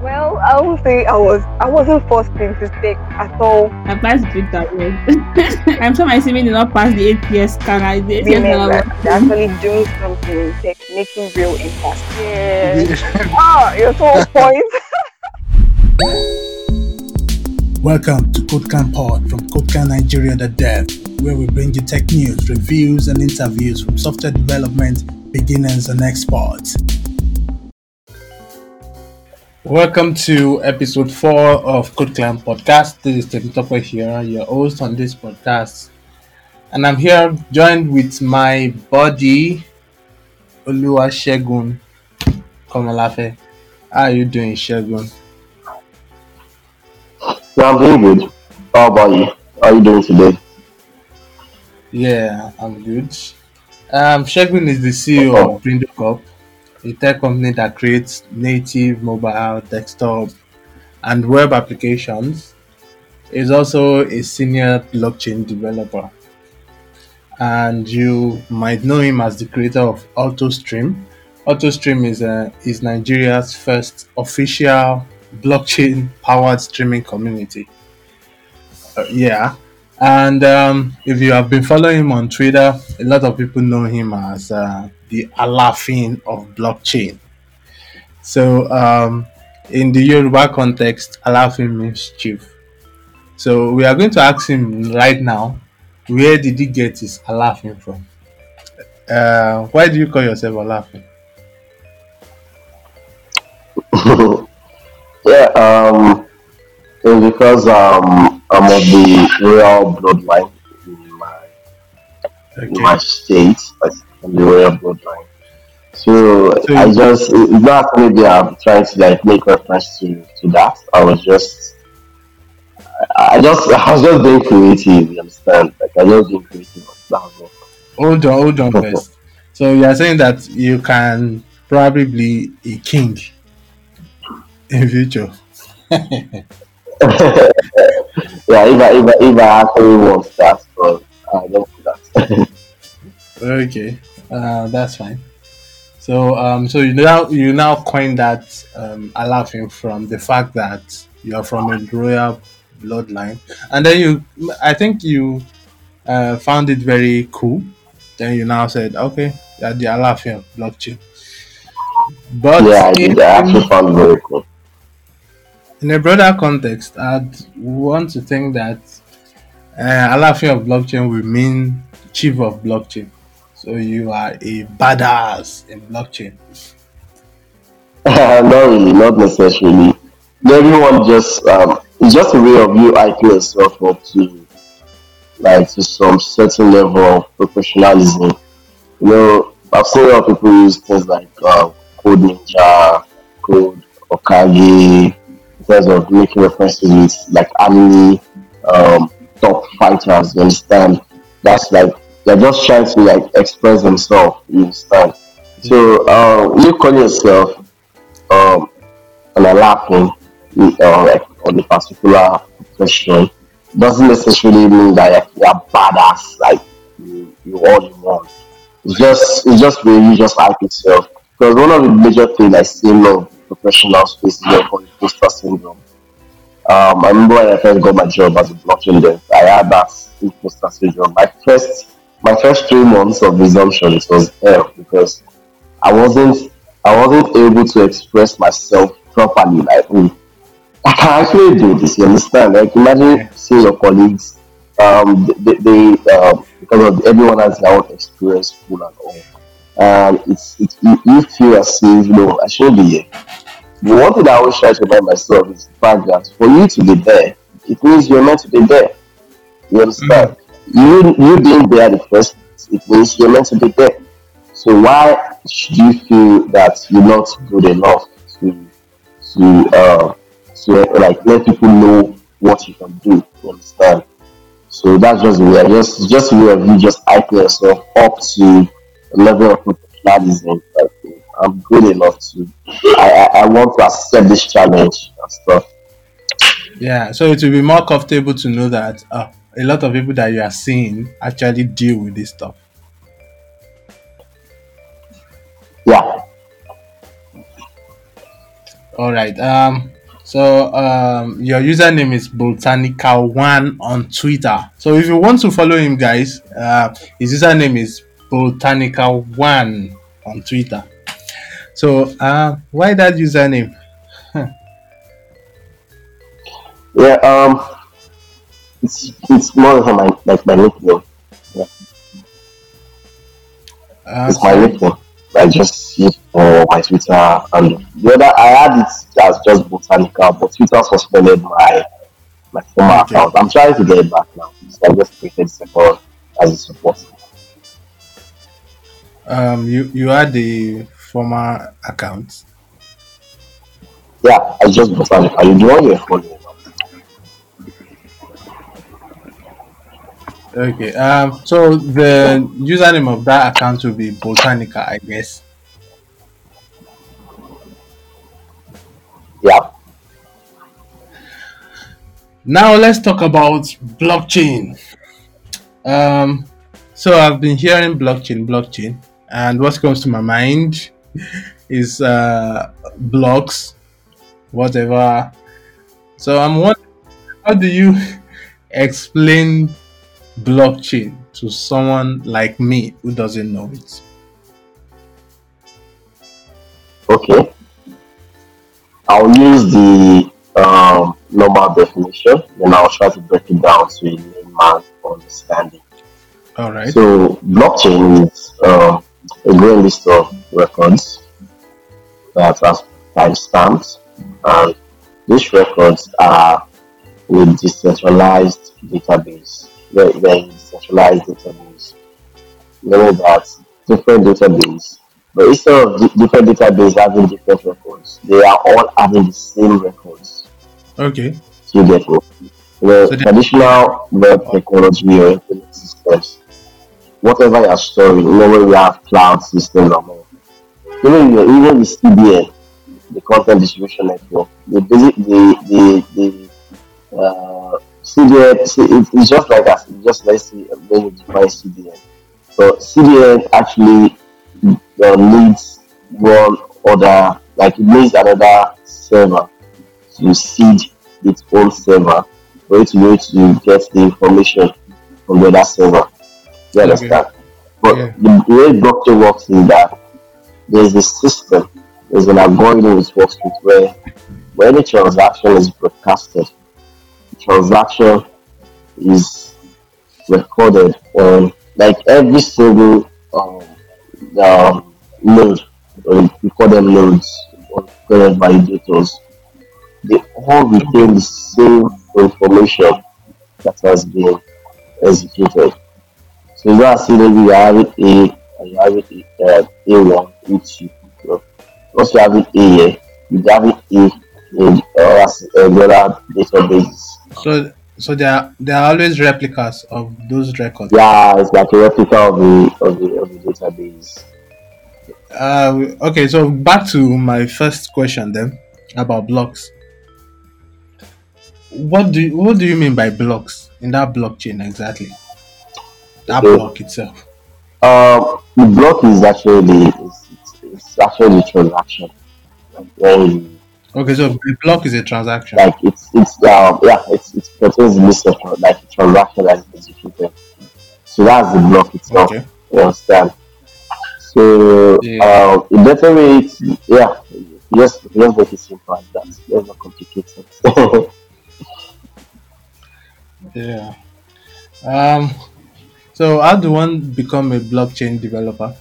Well, I would say I was I wasn't forced into tech at all. I passed the that well. I'm sure my CV did not pass the ATS scanner. The ATS scanner that was- they're actually doing something in tech, making real impact. Yeah. ah, you're so on point. Welcome to Codecamp Pod from Codecamp Nigeria The Dev, where we bring you tech news, reviews, and interviews from software development beginners and experts. Welcome to episode four of Codecamp Podcast. This is Temitope here, your host on this podcast, and I'm here joined with my buddy Oluwasegun Komolafe. How are you doing, Shegun? Yeah, I'm doing good. How about you? How are you doing today? Yeah, I'm good. Um, Shegun is the CEO of Brindo Corp, a tech company that creates native mobile, desktop, and web applications. is also a senior blockchain developer. And you might know him as the creator of AutoStream. AutoStream is, a, is Nigeria's first official blockchain powered streaming community. Uh, yeah, and um, if you have been following him on Twitter, a lot of people know him as uh, the Alafin of blockchain. So, um, in the Yoruba context, Alafin means chief. So, we are going to ask him right now where did he get his Alafin from? Uh, why do you call yourself Alafin? yeah, um, it's because um, I'm of the royal bloodline in my in my state. like, I'm the royal bloodline. So, So I just it's not maybe I'm trying to like make reference to to that. I was just I just I was just being creative. You understand? Like I just being creative. That was all. Hold on, hold on first. So, you are saying that you can probably be a king in future. yeah, if I if I, if I actually want that, but I don't do that. Okay, uh, that's fine. So, um, so you now you now coined that um, Alafin from the fact that you are from a royal bloodline, and then you, I think you uh, found it very cool. Then you now said, okay, you're the Alafin blockchain. But yeah, I in, did. I actually found it very cool. in a broader context, I'd want to think that uh, Alafin of blockchain will mean chief of blockchain. So you are a badass in blockchain. not really, not necessarily. Everyone just um, it's just a way of you hyping yourself up to like to some certain level of professionalism. You know, I've seen a lot of people use things like uh, Code Ninja, Code Hokage, in terms of making references with like anime um, top fighters. You understand? That's like they're just trying to like express themselves. You understand? So uh, you call yourself um, Alafin uh, like on a particular question doesn't necessarily mean that like, you're badass like you, you all you want. It's just it's just where you just hype yourself. Because one of the major things I see in professional spaces is called imposter syndrome. Um, I remember when I first got my job as a blockchain dev, I had that imposter syndrome. My first my first three months of resumption it was hell because I wasn't I wasn't able to express myself properly. Like, mm, I can actually do this. You understand? Like, imagine seeing your colleagues. Um, they, they um, because of everyone has their own experience, school and all. And it's, it's you, you feel as if you know I shouldn't be here. The one thing I always try to remind myself is the fact that for you to be there, it means you're meant to be there. You understand? You you being there the first, it means you're meant to be there. So why should you feel that you're not good enough to to uh to like let people know what you can do? You understand? So that's just the way. Just just way of you just hyping yourself up to a level of professionalism. Like I'm good enough to. I, I I want to accept this challenge and stuff. Yeah, so it will be more comfortable to know that uh, a lot of people that you are seeing actually deal with this stuff. Yeah. All right. Um. So um, your username is Botanical One on Twitter. So if you want to follow him, guys, uh, his username is Botanical One on Twitter. So uh, why that username? Yeah, um, it's it's more of my like my nickname. Yeah, Uh, it's my nickname. I just use it for my Twitter and the other I had it as just botanical, but Twitter suspended my my former Okay. account. I'm trying to get it back now. So I just created second as a support. Um, you you had the former account. Yeah, I just botanical. You one you're following Okay. Um. So the username of that account will be Botanica, I guess. Yeah. Now let's talk about blockchain. Um. So I've been hearing blockchain, blockchain, and what comes to my mind is uh blocks, whatever. So I'm wondering, how do you explain blockchain to someone like me who doesn't know it? Okay. I'll use the um, normal definition, and I'll try to break it down to a layman understanding. All right. So, blockchain is um, a growing list of records that has timestamps, and these records are a decentralized database. In a decentralized database, meaning that different database, but instead of di- different database having different records, they are all having the same records. Okay. So you get? You know, So traditional web technology or internet systems, whatever you're storing, you know, when we have cloud systems and all, even your, even the CDN, the content distribution network, the basic, the the the uh, CDN, see, it, it's just like us. It's just let's see when you define CDN. So CDN actually uh, needs one other, like it needs another server to seed its own server for it to be able to get the information from the other server. You Okay. understand? But Yeah. the, the way blockchain works is that there's a system, there's an algorithm it works with where when a transaction is broadcasted, the transaction is recorded on like every single um, um, node, or we call them nodes or current validators, they all retain the same information that has been executed. So you are saying maybe have A and you have it A, uh, A1, A2. So once you have it A you have it A in uh, the other databases. So so there are there are always replicas of those records. Yeah, it's like a replica of the of the, of the database. Uh, okay, so back to my first question then about blocks. What do you, what do you mean by blocks in that blockchain exactly? That Okay. block itself. Um, the block is actually the it's, it's, it's actually the transaction. Like when Okay, so the block is a transaction. like it's it's um yeah it's it contains the list of like a transaction that is executed. So that's the block itself. Okay. You understand? So Yeah. um in better way it's yeah just just make it simple as that. Let's not complicate it. Yeah. Um. So how do one become a blockchain developer?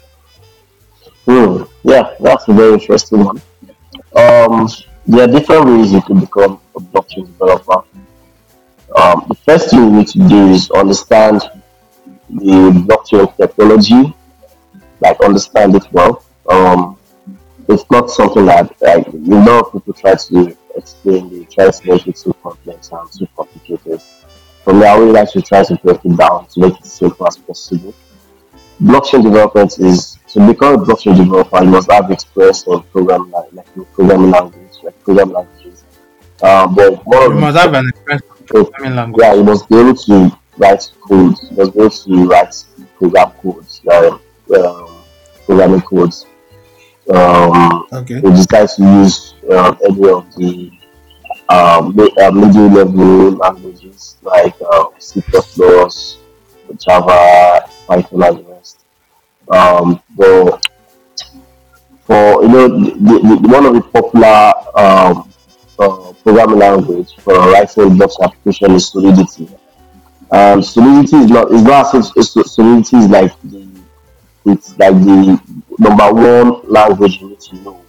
Hmm. Yeah, that's a very interesting one. Um, there are different ways you can become a blockchain developer. Um, the first thing you need to do is understand the blockchain technology, like understand it well. Um, it's not something that like a lot of people try to explain. They try to make it too complex and too complicated. For me, I would like to try to break it down to make it simple as possible blockchain development is to become a blockchain developer, you must have experience in programming, like, like in programming language, like programming languages. Uh, but one You of must have an experience in programming language. yeah, you must be able to write code. You must be able to write program codes, um, um, programming codes. um, Okay. we decide to use um, any of the um, mi- uh, middle level languages like uh, C++, Java, Python, and the rest. Um, but for you know, the, the, one of the popular um, uh, programming language for writing blocks application is Solidity. Um, Solidity is not is not as if Solidity is like the it's like the number one language you need to know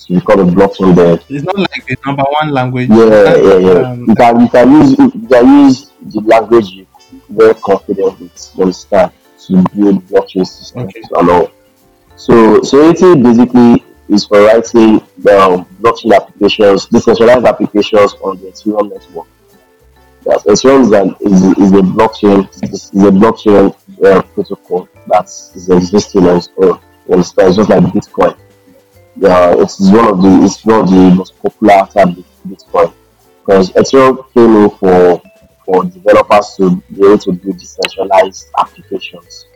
to become a blockchain dev. It's not like the number one language. Yeah, yeah, yeah. Um, You can you can use you can use the language you very confident with. You understand to build blockchain systems Okay. and all. So Solidity basically is for writing um, blockchain applications, decentralized applications on the Ethereum network. Yes, Ethereum is, an, is, is a blockchain is, a blockchain uh, protocol that is existing on understand? It's just like Bitcoin. Yeah, it's one of the it's one of the most popular after Bit- Bitcoin because Ethereum came in for for developers to be able to do decentralized applications.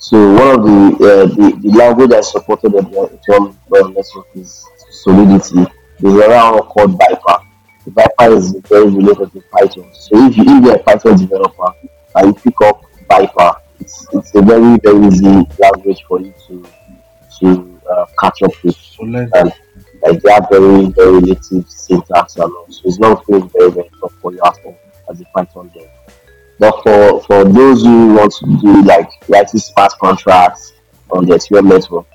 So one of the uh, the, the language that supported the Ethereum uh, network is Solidity. There's another one called Vyper. Vyper is very related to Python. So if you if you're a Python developer and you pick up Vyper, it's it's a very very easy language for you to to uh, catch up with so and like they have very very native syntax and all. So it's not feeling very very tough for you at all as a Python dev. But for for those who want to do like writing smart contracts on the Ethereum network,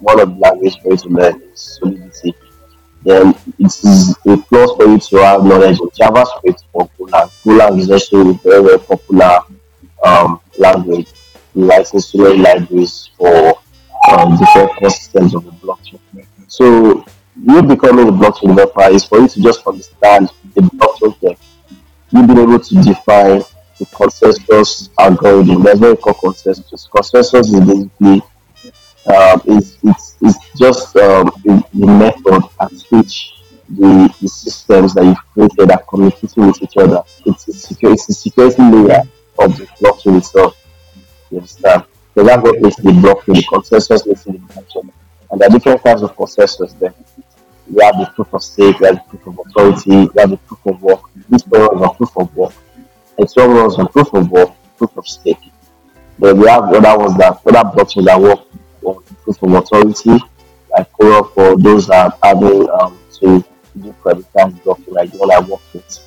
one of the languages for you to learn is Solidity. Then it is a plus for you to have knowledge of JavaScript or Golang. Golang is also a very very popular um, language in writing so many libraries for um, different systems of the blockchain. So you becoming a blockchain developer is for you to just understand the blockchain tech. You being able to define the consensus algorithm. We call consensus. Consensus is basically um, is it's, it's just um, the, the method at which the, the systems that you've created are communicating with each other. It's secure, it's a security layer of the blockchain itself. You understand? So that's what makes the blockchain, the consensus makes the blockchain. And there are different kinds of consensus there. We have the proof of stake, we have the proof of authority, we have the proof of work. Is on proof of work. Ethereum runs on proof of work, proof of stake. Then we have other ones that other blockchains that work on proof of authority, like Cora for those that are having um, to do privatized blockchain, like the one I work with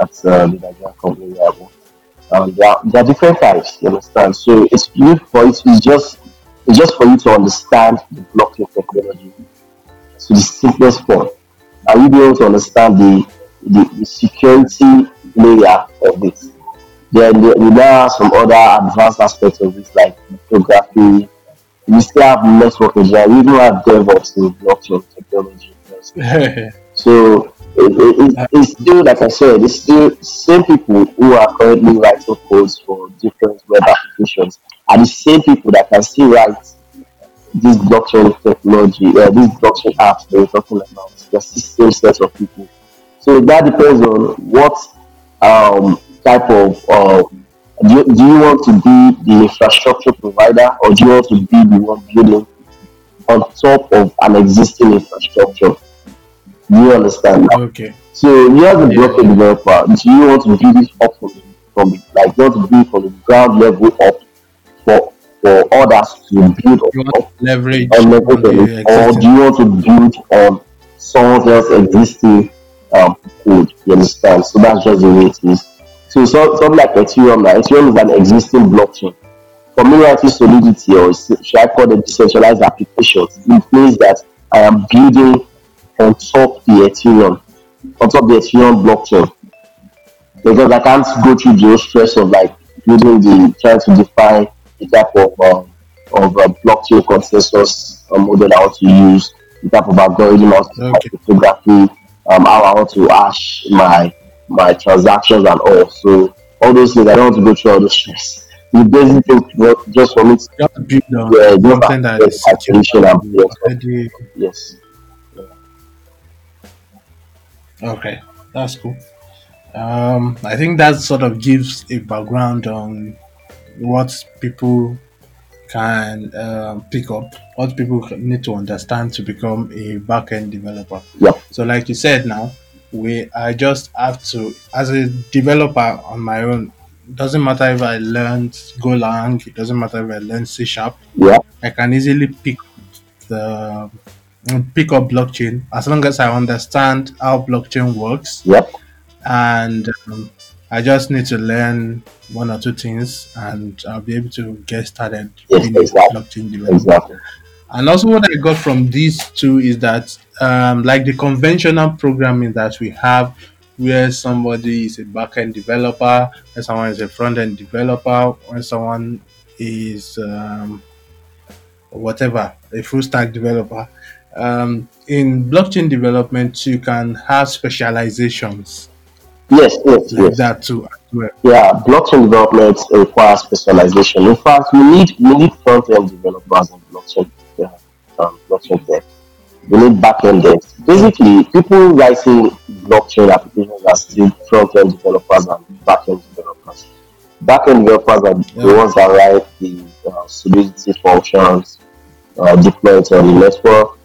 at uh, the Nigerian company I work. Um, there, are, there are different types, you understand? So it's good for it, it's just it's just for you to understand the blockchain technology to the simplest form. Are you able to understand the, the, the security layer of this. Then there- now some other advanced aspects of this, like cryptography. We still have network engineering. We even have DevOps in blockchain technology. So it, it, it- it's still, like I said, it's still same people who are currently writing codes for different web applications are the same people that can still write this blockchain technology, uh, these blockchain apps that we're talking about. There's the same set of people. So that depends on what um, type of uh, do, you, do you want to be the infrastructure provider or do you want to be the one building on top of an existing infrastructure? Do you understand? okay. So you as a blockchain developer, do you want to build it up from, from like you want to build from the ground level up for for others to build You on want top leverage on level or do you want to build on someone else's existing um, code? You understand? So that's just the way it is. So, so something like Ethereum now, Ethereum is an existing blockchain. For me, writing Solidity or should I call it decentralized applications, it means that I am building on top the Ethereum, on top of the Ethereum blockchain. Because I can't go through the stress of like building the trying to define the type of um, of uh, blockchain consensus uh, model I want to use, the type of algorithm I want to Okay. cryptography, um, how I want to hash my my transactions and all. So all those things I don't want to go through all those stress. The basic thing just for me to You have to build on yeah, just something that is calculation and Already. yes. Okay, that's cool. Um, I think that sort of gives a background on what people can um, pick up, what people need to understand to become a backend developer. Yeah. So, like you said, now we I just have to, as a developer on my own, doesn't matter if I learned Golang, it doesn't matter if I learned C sharp. Yeah. I can easily pick the pick up blockchain as long as I understand how blockchain works. Yep. And um, I just need to learn one or two things, and I'll be able to get started Yes, in exactly. blockchain development. Exactly. And also, what I got from these two is that, um, like the conventional programming that we have, where somebody is a backend developer, and someone is a front end developer, when someone is um, whatever, a full stack developer. Um, in blockchain development, you can have specializations Yes, yes, like yes. that too. Yeah, blockchain development requires specialization. In fact, we need we need front end developers in blockchain yeah, um, blockchain. We need back end devs. Basically, people writing blockchain applications are still front end developers and back end developers. Back end developers are the ones that write the uh, solidity functions, uh, deploy it on the network,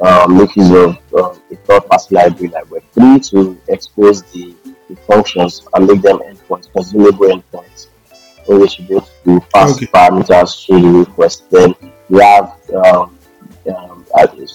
uh, make use of uh, a third party library like Web3 to expose the functions and make them endpoints, consumable endpoints, in which you able to pass Okay. parameters to the request. Then we have um, um,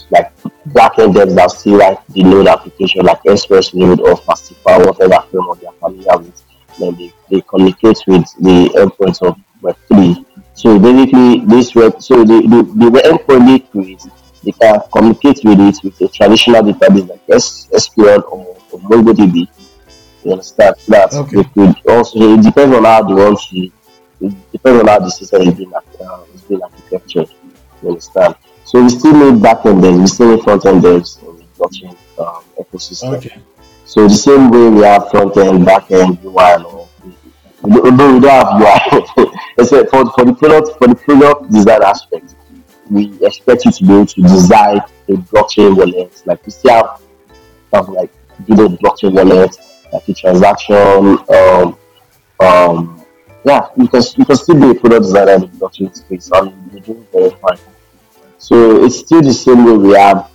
like backend devs that see like the node application like Express Node or Fastify, whatever framework they are familiar with. Then they, they communicate with the endpoints of Web3. So basically, this web, so the, the, the endpoint they create, they can communicate with it with a traditional database like SQL or, or MongoDB. You understand? That Okay. they could also, it depends on how the to, it depends on how the system is being, uh, is being architectured. You understand? So we still need backend devs, we still need front end devs in the blockchain um, ecosystem. Okay. So the same way we have front end, back end, UI, and all. We don't- Although we don't have UI, except for, for the product for the product design aspect, we expect you to be able to design a blockchain wallet. Like we still have stuff like build a blockchain wallet, like a transaction. Um, um, yeah, you can you can still be a product designer in the blockchain space, and you're doing very fine. So it's still the same way we have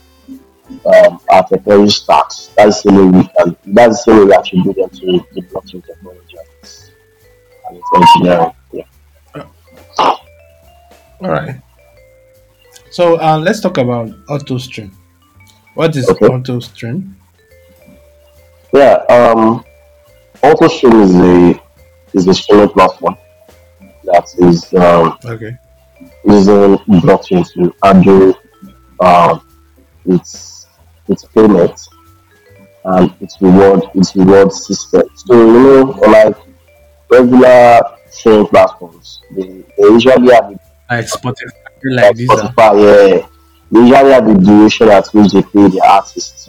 um, our technology stacks. That's the same way we can. That's the same way we attribute them to the blockchain technology and its, engineering. Yeah. All right. So uh, let's talk about auto AutoStream. What is Okay. AutoStream? Yeah. Um, AutoStream is a is a streaming platform that is um, Okay. using blockchain to handle um, its its payment and its reward its reward system. So you know, like regular streaming platforms, they, they usually have it Like Spotify, like like this. uh, Spotify, yeah. They usually have the duration at which they pay the artists.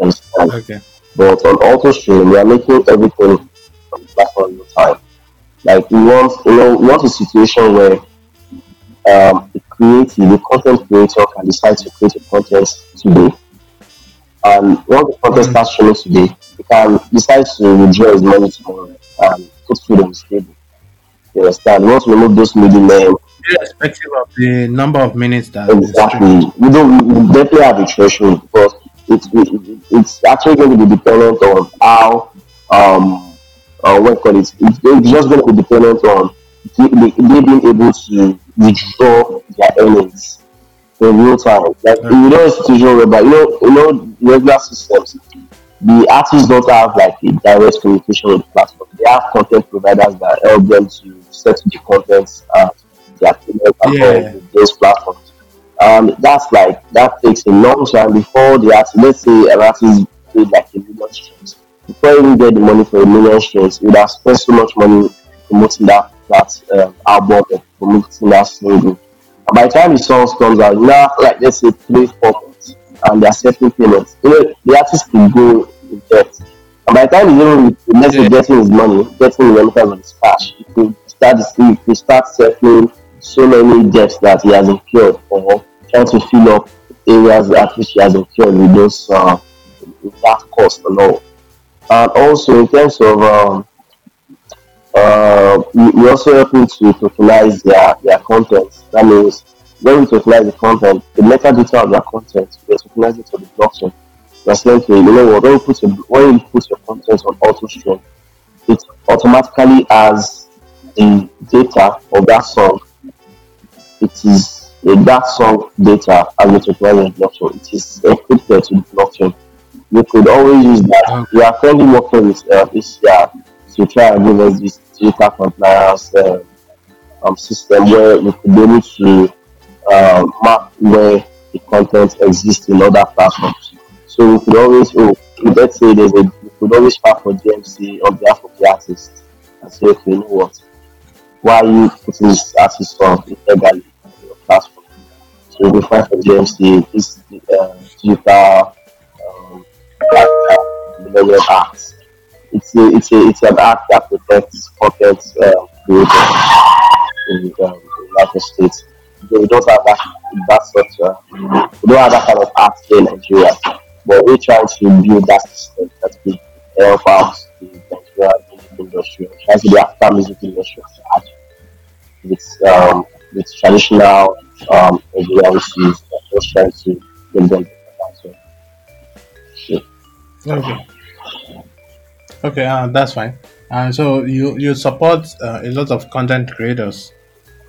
Understand? Okay. But on AutoStream, we are making everything on the platform in time. Like we want, you know, we want a situation where um, the creative, the content creator can decide to create a content today. And once the content Mm. starts showing today, he can decide to withdraw his money tomorrow and put food on his table. You understand? Once We remove those middlemen Irrespective of the number of minutes that Exactly. We don't. We definitely have a threshold because it, it, it's actually going to be dependent on how um uh, what call it. It's, it's just going to be dependent on they, they, they being able to withdraw their earnings in real time. Like you know, a situation whereby you know you know regular systems. The artists don't have like a direct communication with the platform. They have content providers that help them to set the content and their payment and Yeah. those platforms. Um, that's like that takes a long time before the artist. Let's say an artist paid like a million streams. Before you get the money for a million streams, you would have spent so much money promoting that that um, album or promoting that single. And by the time the song comes out, you now like let's say three, four months, and they're setting payments. You know, the artist can go in debt. And by the time he's even let's getting his money, getting the remittance of his cash, he could start he could start settling so many debts that he has incurred or trying to fill up areas at which he has incurred with those uh, with that cost and all. And also in terms of um, Uh, we, also helping to tokenize their, their content. That means when we tokenize the content, the metadata of their content, we tokenize it to the blockchain. That's like, you know what, when you put your, when you put your content on AutoStream, it automatically has the data of that song. It is uh, that song data as tokenize in blockchain. It is encrypted to the blockchain. We could always use that. We are currently working with uh, ACR to try and give us this data compliance uh, um, system where we could be able to uh, map where the content exists in other platforms. So we could always, oh, let's say there's a, we could always file for DMC on behalf of the artist and say, okay, you know what, why are you putting this artist song illegally on your platform? So we file for DMC, this uh, digital um, millennium arts. It's a, it's a, it's an act that protects pockets uh, creators in um, the United States. Because we don't have that, that structure. We don't have that kind of art in Nigeria. But we're trying to build that system that will help out the Nigerian music industry, to the African music industry with um, with traditional um just trying to them. So, yeah. Okay. Okay, uh, that's fine. Uh, so you you support uh, a lot of content creators.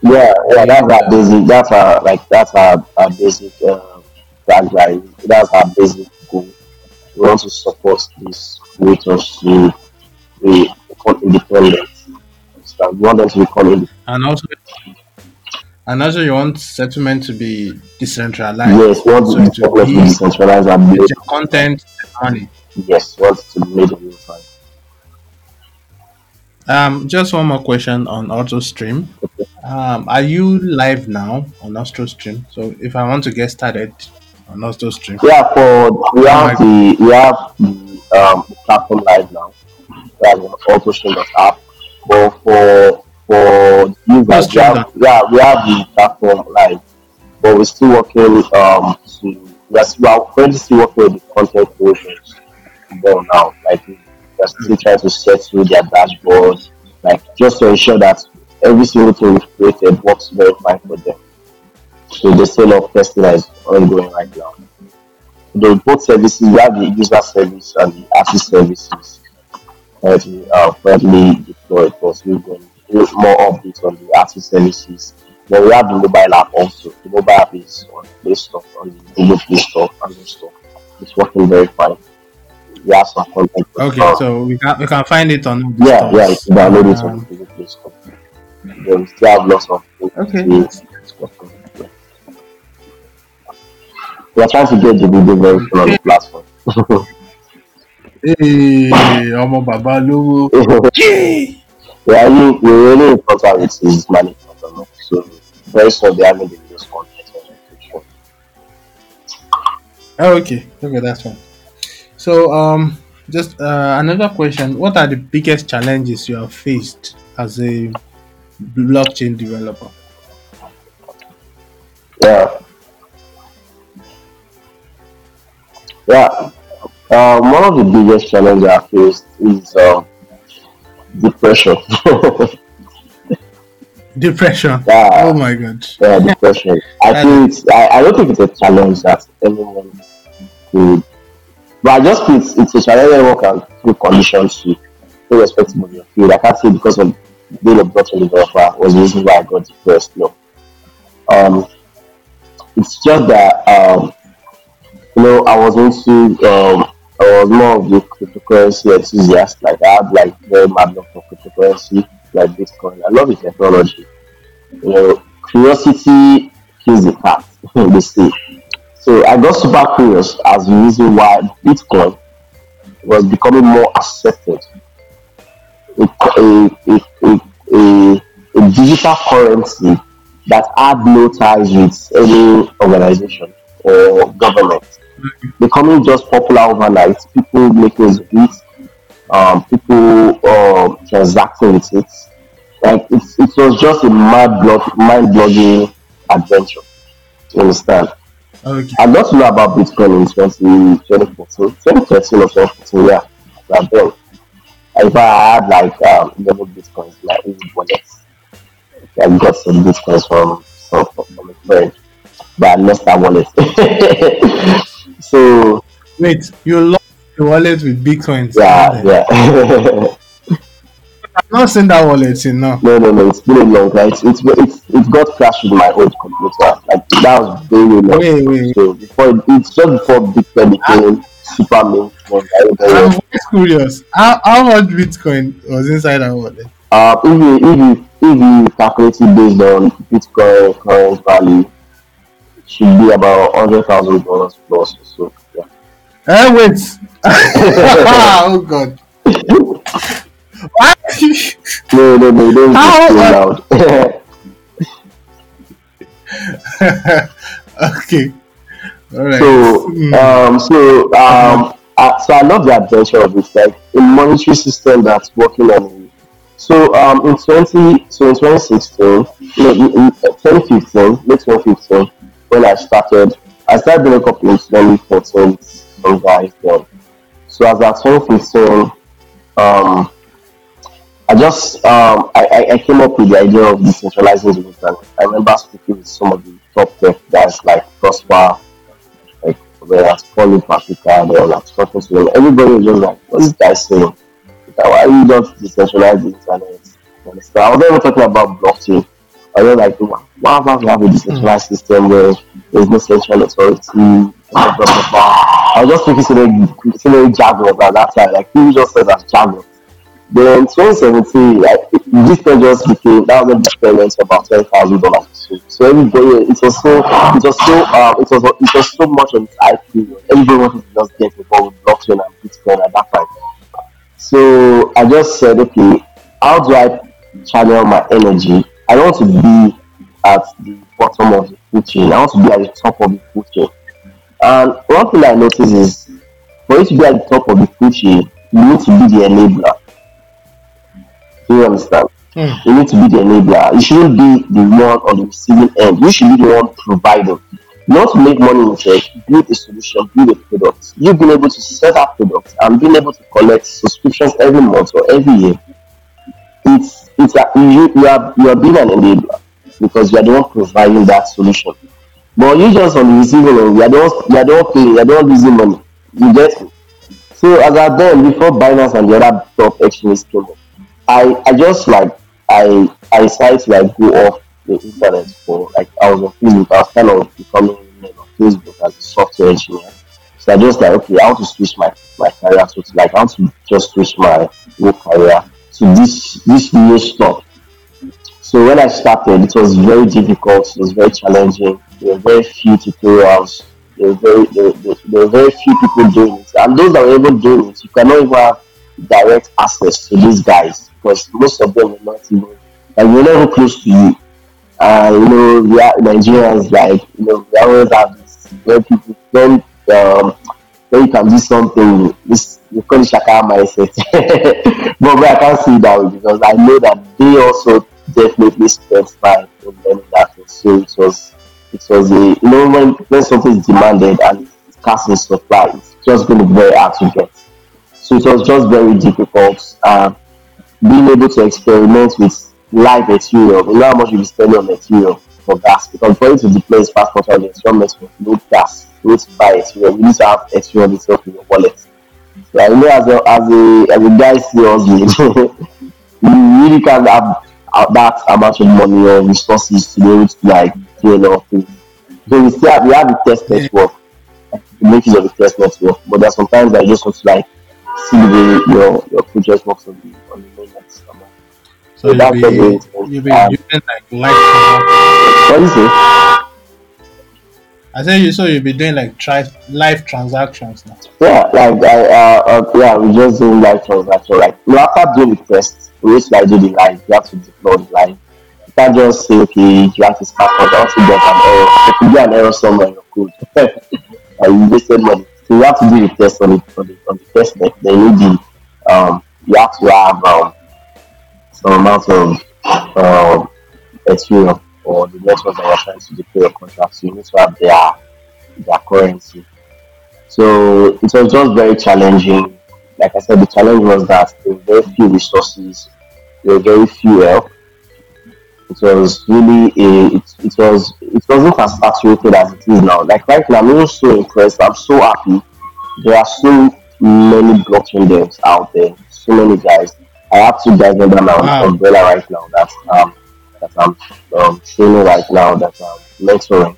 Yeah, yeah, that's our basic. That's our like that's our, our basic uh, tagline. That's our basic goal. We want to support these creators to be independent. So we want them to become independent. and also and also you want settlement to be decentralized. Yes, want So to it be to decentralize our with business. your content money. Yes, want to be made real time. Um, just one more question on AutoStream. Um, are you live now on AutoStream? So if I want to get started on AutoStream, Yeah, for we have the we have the um platform live now. We have an auto stream app. But for for users, we have yeah, we have the platform live. But we're still working um to we are we are currently still working with the content creators well now. Like we are still trying to set through their dashboard, like just to ensure that every single thing we've created works very fine for them. So the sale of testing is ongoing right now the both services, we have the user service and the artist services currently uh, currently deployed. We're going do more updates on the artist services. Then we have the mobile app also. The mobile app is on Play Store, on the Google Play Store, Android Store. It's working very fine. We have some content. Okay, Uh, so we can we can find it on the yeah, yeah, it's stores. download it on Um, the Google Play Store. Then we still have lots of okay. We are trying to get the video very soon on the platform. Hey, ọmọ bàbá lówó. We are really, we're really contact with his management, and so very soon they are going to use content on education. Oh, okay, okay, that's fine. So, um, just uh, another question: What are the biggest challenges you have faced as a blockchain developer? Yeah, yeah. Um, one of the biggest challenges I faced is um, depression. Depression. yeah, Oh my god. yeah, depression. I feel it's. I, I don't think it's a challenge that anyone could. But I just feel it's, it's a challenge anyone can feel conditions to, irrespective of your field. I can't say because of being a blockchain developer was the reason why I got depressed. No, um, it's just that um, you know I was into um, I was more of the cryptocurrency enthusiast. Like I had like very mad love for cryptocurrency, like Bitcoin. I love the technology. You know, curiosity kills the cat. they say. So I got super curious as the reason why Bitcoin was becoming more accepted. A, a, a, a, a, a digital currency that had no ties with any organization or government. Becoming just popular overnight, people making it, um, people um, transacting with it. Like it, it was just a mad blog, mind blogging adventure. You understand? Okay. I got to know about Bitcoin in 20, 2014, 2013 or 2014, yeah. Back then. If I had like um, 11 bitcoins, like easy wallet, I got some bitcoins from some from a friend, but I lost that wallet. so Wait, you lost the wallet with bitcoins. yeah, yeah. I've not seen that wallet in now. no, no, no. It's been a long time. It's it's it's, it's got crashed with my old computer. Like that was very long. Wait, wait. So before it- it's just before Bitcoin became super mainstream. I don't know. I'm always curious. How, how much bitcoin was inside that wallet? Uh, if you if you if you calculate it based on Bitcoin current value, should be about hundred thousand dollars plus or so. Yeah. Eh, wait. oh God. Why? No, no, no, don't How, be uh, too loud. okay. All right. so, Hmm. um, so, um, uh, so I love the adventure of it, like a monetary system that's working on it. So, um, in twenty, so in twenty sixteen, no, in, in twenty fifteen, late twenty fifteen, when I started, I started doing a couple some guys then. So as at twenty fifteen, um, I just um, I, I, I came up with the idea of decentralizing the internet. I remember speaking with some of the top tech guys like Prosper, like where I was calling Africa, they were like talking. Everybody was just like, What's this guy saying? Like, Why you don't decentralize the internet? I was never talking about blockchain. I was like, why why about we have a decentralized system where there's no central authority? Blah, blah, blah, blah. I was just thinking so many, so many jargons at that time. Like, people just said as jargons. Then 2017, like this thing just became that was when Bitcoin about ten thousand dollars. So, so everybody, it was so, it was so, um, it was, it was so much on its IQ. Everybody wanted to just get involved with blockchain and Bitcoin at that time. So I just said, okay, how do I channel my energy? I don't want to be at the bottom of the food chain. I want to be at the top of the food chain. And one thing I noticed is, for you to be at the top of the food chain, you need to be the enabler. Do you understand? Hmm. You need to be the enabler. You shouldn't be the one on the receiving end. You should be the one providing. Not to make money in tech, build a solution, build a product. You've been able to sell that product and being able to collect subscriptions every month or every year. It's it's a, you you are you are being an enabler because you are the one providing that solution. But you just on the receiving end, you are the one you are the one paying, you are the losing money. You get me? So as I done before Binance and the other top exchanges came up, I I just like I I decided to like go off the internet for like I was on Facebook. I was kind of becoming you know, Facebook as a software engineer. So I just like okay, I want to switch my my career to like I want to just switch my new career to this this new stuff. So when I started, it was very difficult. It was very challenging. There were very few tutorials. There were very there, there, there were very few people doing it, and those that were even doing it, you cannot even have direct access to these guys because most of them were not even like were not even close to you. And you know, we are Nigerians like you know we always have this when people when um when you can do something this you call it shaka mindset. but, but I can't see that because I know that they also definitely time in learning that thing. So it was it was a you know when when something is demanded and in supply, it's just going to be very hard to get. So it was just very difficult. Uh, being able to experiment with live Ethereum, you know how much you be spending on Ethereum for gas because you to deploy this passport on the network, you need gas, you need to buy Ethereum, you need to have Ethereum itself in your wallet. So I know as a as a as a guy seriously, you really can't have that amount of money or resources to be able to like do a lot of things. So we still have we have the test network, make use of the test network, but there's sometimes I just want to like see the way your your project works on the on the mainnet. So So that's be, the it you'll be um, doing like live. What do say? I said you so you'll be doing like tri- live transactions now. Yeah, like I uh, uh yeah, we just doing live transaction. Like know, after doing the test, we used to do the live. You have to deploy the live. You can't just say okay, you have. I want to get an error. If you get an error somewhere in your code, and you wasted money. So you have to do the test on the on the, on the test net. Then you need um you have to have um some amount of um Ethereum or the network that you're trying to deploy your contract. So you need to have their their currency. So it was just very challenging. Like I said, the challenge was that there were very few resources, there were very few help. It was really a, it, it was it wasn't as saturated as it is now. Like right now, I'm so impressed. I'm so happy. There are so many blockchain devs out there. So many guys. I have two guys under my Wow. umbrella right now. That's um that I'm um, training right now. That I'm mentoring.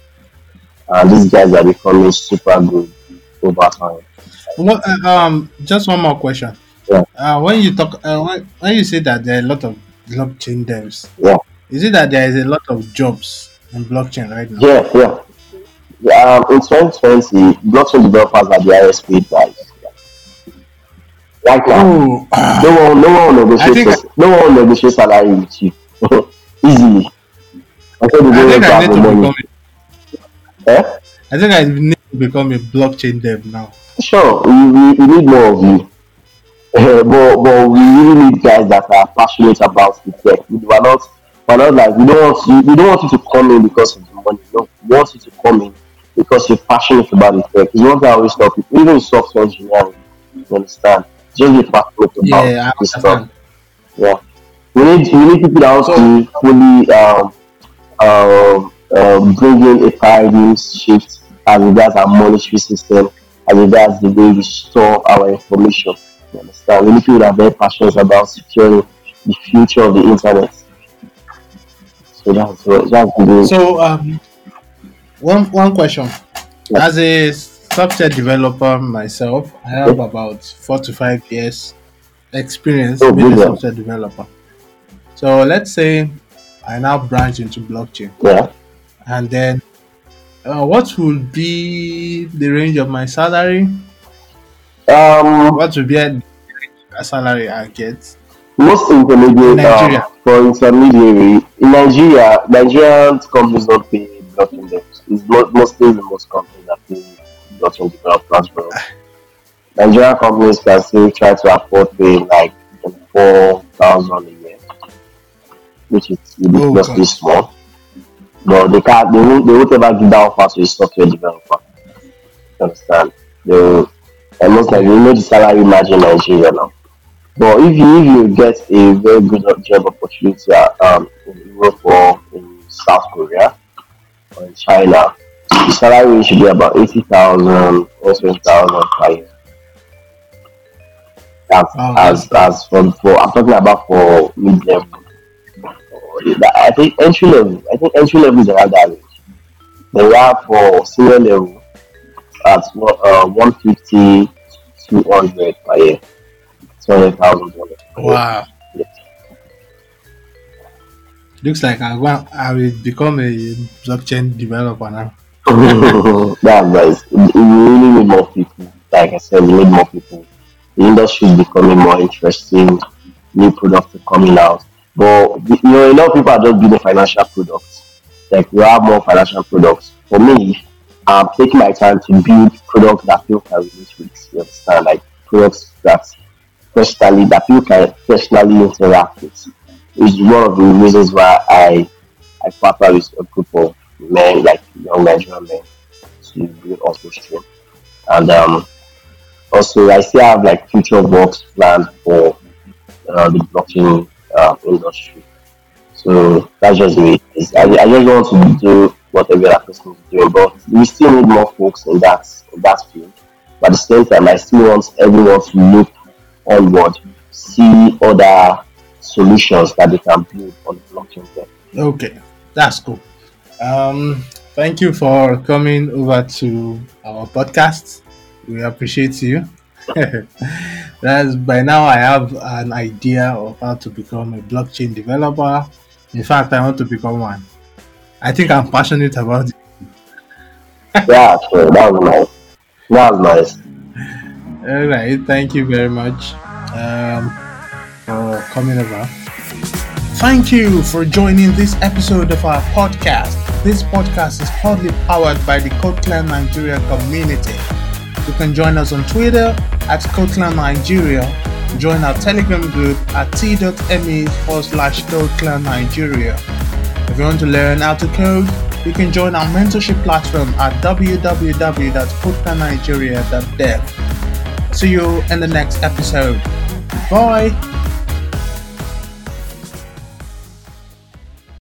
And these guys are becoming super good over time. What, uh, um, just one more question. Yeah. Uh, when you talk, uh, when, when you say that there are a lot of blockchain devs, Yeah. is it that there is a lot of jobs in blockchain right now? Yeah, yeah. Um, in 2020, blockchain developers are the highest paid guys. Right now, Oh, no one, no one will I negotiate, think- no one will negotiate salary with you easily. I said I think I need to money. become. Eh? I think I need to become a blockchain dev now. Sure, we, we, we need more of you. Eh, but but we really need guys that are passionate about the tech. We are not we're not like we don't want you we don't want you to come in because of the money. No, we want you to come in because you're passionate about the tech. It's what I always tell people, even software engineering, you understand. Just be passionate about Yeah, this stuff. understand. Yeah. We need we need people that want to fully um um um bring in a paradigm shift as regards our monetary system, as regards the way we store our information. You understand? We need people that are very passionate about securing the future of the internet. So that's that's the So, um, one one question. Yeah. As a software developer myself, I have about four to five years experience Oh, being a software developer. So let's say I now branch into blockchain, yeah. and then uh, what would be the range of my salary? Um What would be a a salary I get? most intermediate Nigeria. um, for intermediary in Nigeria, Nigerian companies don't pay blockchain devs. It's mo- mostly the most companies that pay blockchain developers. Bro. Nigerian companies can still try to afford paying like four thousand a year, which is ridiculously God. small. But they can't. They won't. They won't ever give that offer to a software developer. You understand? They will, and most likely, you know the salary margin in Nigeria now. But if you if you get a very good job opportunity um, in Europe or in South Korea or in China, the salary should be about eighty thousand or twenty thousand per year. That's Wow, as as for, for I'm talking about for mid level. I think entry level. I think entry level is around that range. Then we for senior level at uh, 150 200 per year. Two hundred thousand dollars. Wow. Looks like I want I will become a blockchain developer now. That's nice. We really need more people. Like I said, we need more people. The industry is becoming more interesting. New products are coming out. But you know, a lot of people are just building financial products. Like we have more financial products. For me, I'm taking my time to build products that people can relate with. You understand? Like products that personally that people can personally interact with. Is one of the reasons why I I partner with a group of men, like young Nigerian men, to build Osmo Stream. And um, also, I still have like future works planned for uh, the blockchain uh, industry. So that's just me. I, I just want to do what every other person is doing, but we still need more folks in that in that field. But at the same time, I still want everyone to look onward, see other solutions that they can build on the blockchain tech. Okay, that's cool. Um, thank you for coming over to our podcast. We appreciate you. That's by now I have an idea of how to become a blockchain developer. In fact, I want to become one. I think I'm passionate about it. Yeah, sure, that was nice. That was nice. All right, thank you very much um, for coming over. Thank you for joining this episode of our podcast. This podcast is hardly powered by the Codeclan Nigeria community. You can join us on Twitter at Codeclan Nigeria. Join our Telegram group at t.me forward slash Codeclan Nigeria. If you want to learn how to code, you can join our mentorship platform at www.codeclannigeria.dev. See you in the next episode. Bye.